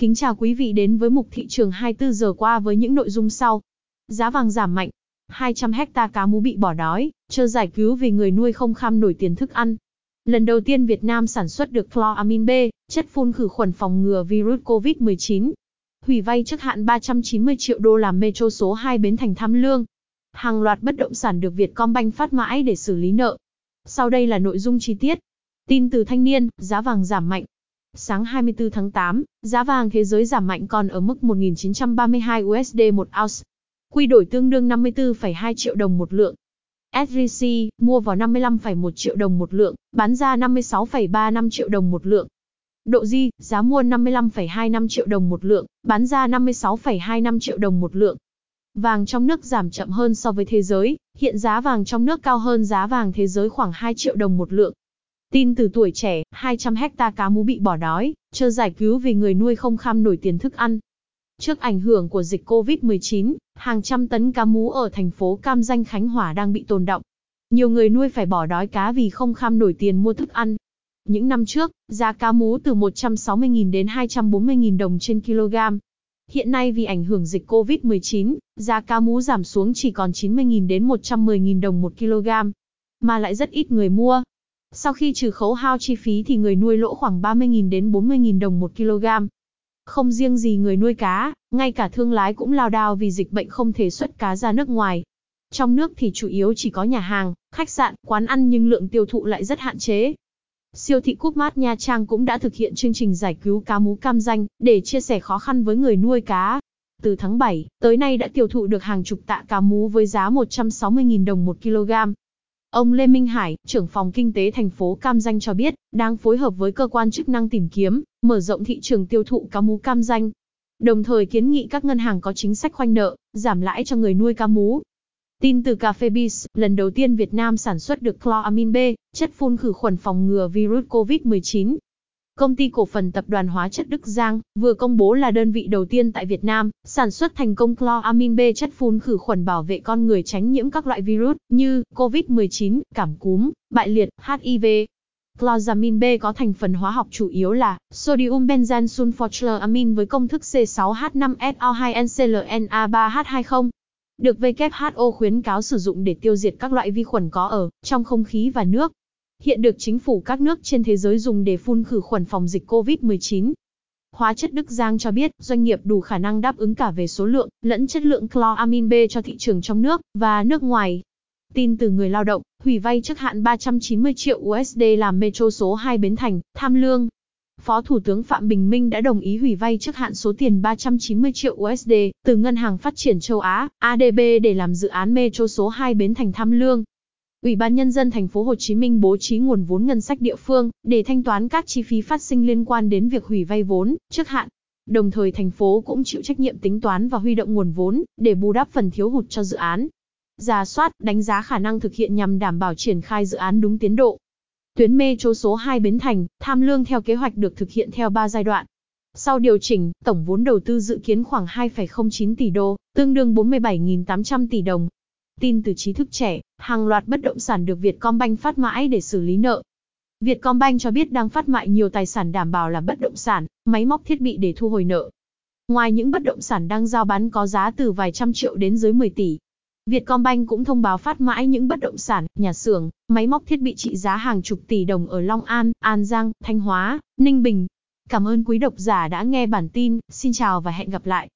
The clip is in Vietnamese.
Kính chào quý vị đến với mục thị trường 24 giờ qua với những nội dung sau. Giá vàng giảm mạnh, 200 hecta cá mú bị bỏ đói, chờ giải cứu vì người nuôi không kham nổi tiền thức ăn. Lần đầu tiên Việt Nam sản xuất được chloramin B, chất phun khử khuẩn phòng ngừa virus COVID-19. Hủy vay trước hạn 390 triệu đô làm metro số 2 Bến Thành Tham Lương. Hàng loạt bất động sản được Vietcombank phát mãi để xử lý nợ. Sau đây là nội dung chi tiết. Tin từ thanh niên, giá vàng giảm mạnh, Sáng 24 tháng 8, giá vàng thế giới giảm mạnh còn ở mức 1.932 USD một ounce. Quy đổi tương đương 54,2 triệu đồng một lượng. SJC, mua vào 55,1 triệu đồng một lượng, bán ra 56,35 triệu đồng một lượng. Độ Di, giá mua 55,25 triệu đồng một lượng, bán ra 56,25 triệu đồng một lượng. Vàng trong nước giảm chậm hơn so với thế giới, hiện giá vàng trong nước cao hơn giá vàng thế giới khoảng 2 triệu đồng một lượng. Tin từ tuổi trẻ, 200 hecta cá mú bị bỏ đói, chờ giải cứu vì người nuôi không kham nổi tiền thức ăn. Trước ảnh hưởng của dịch COVID-19, hàng trăm tấn cá mú ở thành phố Cam Danh Khánh Hòa đang bị tồn động. Nhiều người nuôi phải bỏ đói cá vì không kham nổi tiền mua thức ăn. Những năm trước, giá cá mú từ 160.000 đến 240.000 đồng trên kg. Hiện nay vì ảnh hưởng dịch COVID-19, giá cá mú giảm xuống chỉ còn 90.000 đến 110.000 đồng một kg. Mà lại rất ít người mua. Sau khi trừ khấu hao chi phí thì người nuôi lỗ khoảng 30.000 đến 40.000 đồng một kg. Không riêng gì người nuôi cá, ngay cả thương lái cũng lao đao vì dịch bệnh không thể xuất cá ra nước ngoài. Trong nước thì chủ yếu chỉ có nhà hàng, khách sạn, quán ăn nhưng lượng tiêu thụ lại rất hạn chế. Siêu thị Cúp Mát Nha Trang cũng đã thực hiện chương trình giải cứu cá mú cam danh, để chia sẻ khó khăn với người nuôi cá. Từ tháng 7, tới nay đã tiêu thụ được hàng chục tạ cá mú với giá 160.000 đồng một kg. Ông Lê Minh Hải, trưởng phòng kinh tế thành phố Cam Danh cho biết, đang phối hợp với cơ quan chức năng tìm kiếm, mở rộng thị trường tiêu thụ cá mú Cam Danh. Đồng thời kiến nghị các ngân hàng có chính sách khoanh nợ, giảm lãi cho người nuôi cá mú. Tin từ Cà phê lần đầu tiên Việt Nam sản xuất được chloramin B, chất phun khử khuẩn phòng ngừa virus COVID-19. Công ty cổ phần tập đoàn hóa chất Đức Giang vừa công bố là đơn vị đầu tiên tại Việt Nam sản xuất thành công chloramin B chất phun khử khuẩn bảo vệ con người tránh nhiễm các loại virus như COVID-19, cảm cúm, bại liệt, HIV. Chloramin B có thành phần hóa học chủ yếu là sodium benzen sulfochloramin với công thức C6H5SO2NCLNA3H20. Được WHO khuyến cáo sử dụng để tiêu diệt các loại vi khuẩn có ở trong không khí và nước hiện được chính phủ các nước trên thế giới dùng để phun khử khuẩn phòng dịch COVID-19. Hóa chất Đức Giang cho biết, doanh nghiệp đủ khả năng đáp ứng cả về số lượng, lẫn chất lượng chloramin B cho thị trường trong nước và nước ngoài. Tin từ người lao động, hủy vay trước hạn 390 triệu USD làm metro số 2 Bến Thành, Tham Lương. Phó Thủ tướng Phạm Bình Minh đã đồng ý hủy vay trước hạn số tiền 390 triệu USD từ Ngân hàng Phát triển Châu Á, ADB để làm dự án metro số 2 Bến Thành Tham Lương. Ủy ban nhân dân thành phố Hồ Chí Minh bố trí nguồn vốn ngân sách địa phương để thanh toán các chi phí phát sinh liên quan đến việc hủy vay vốn trước hạn. Đồng thời thành phố cũng chịu trách nhiệm tính toán và huy động nguồn vốn để bù đắp phần thiếu hụt cho dự án. Giả soát, đánh giá khả năng thực hiện nhằm đảm bảo triển khai dự án đúng tiến độ. Tuyến metro số 2 Bến Thành, Tham Lương theo kế hoạch được thực hiện theo 3 giai đoạn. Sau điều chỉnh, tổng vốn đầu tư dự kiến khoảng 2,09 tỷ đô, tương đương 47.800 tỷ đồng, Tin từ trí thức trẻ, hàng loạt bất động sản được Vietcombank phát mãi để xử lý nợ. Vietcombank cho biết đang phát mại nhiều tài sản đảm bảo là bất động sản, máy móc thiết bị để thu hồi nợ. Ngoài những bất động sản đang giao bán có giá từ vài trăm triệu đến dưới 10 tỷ, Vietcombank cũng thông báo phát mãi những bất động sản, nhà xưởng, máy móc thiết bị trị giá hàng chục tỷ đồng ở Long An, An Giang, Thanh Hóa, Ninh Bình. Cảm ơn quý độc giả đã nghe bản tin, xin chào và hẹn gặp lại.